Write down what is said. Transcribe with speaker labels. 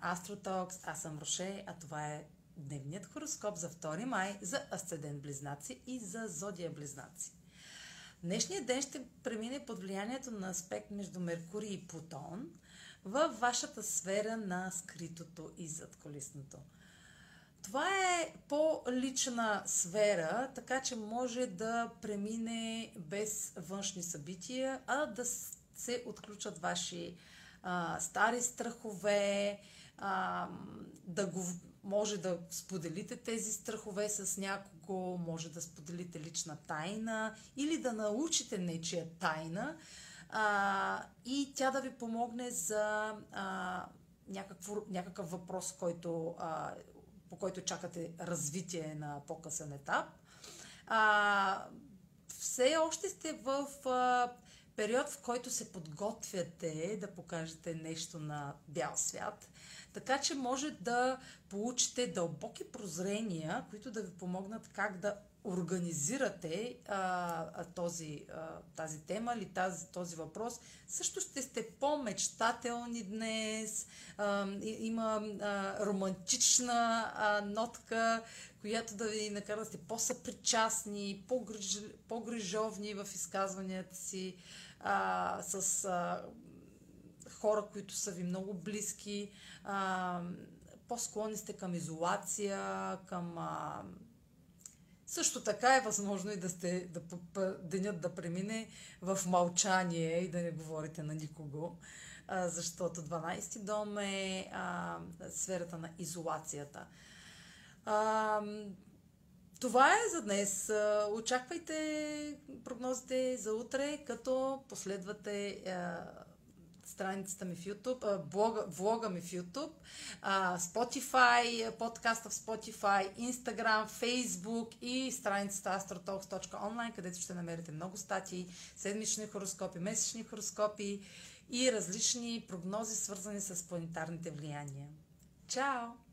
Speaker 1: Астротокс. Аз съм Роше, а това е дневният хороскоп за 2 май за Асцендент Близнаци и за Зодия Близнаци. Днешният ден ще премине под влиянието на аспект между Меркурий и Плутон във вашата сфера на скритото и задколисното. Това е по-лична сфера, така че може да премине без външни събития, а да се отключат ваши а, стари страхове, а, да го може да споделите тези страхове с някого, може да споделите лична тайна или да научите нечия тайна а, и тя да ви помогне за а, някакво, някакъв въпрос, който, а, по който чакате развитие на по-късен етап. А, все още сте в а, период, в който се подготвяте да покажете нещо на бял свят. Така че може да получите дълбоки прозрения, които да ви помогнат как да организирате а, този, а, тази тема или тази, този въпрос. Също ще сте по-мечтателни днес. А, има а, романтична а, нотка, която да ви накара да сте по-съпричастни, по-грижовни в изказванията си, а, с а, хора, които са ви много близки. А, по-склонни сте към изолация, към. А, също така е възможно и да сте, да, денят да премине в мълчание и да не говорите на никого, защото 12-ти дом е а, сферата на изолацията. А, това е за днес. Очаквайте прогнозите за утре, като последвате страницата ми в YouTube, блога, влога ми в YouTube, Spotify, подкаста в Spotify, Instagram, Facebook и страницата astrotalks.online, където ще намерите много статии, седмични хороскопи, месечни хороскопи и различни прогнози, свързани с планетарните влияния. Чао!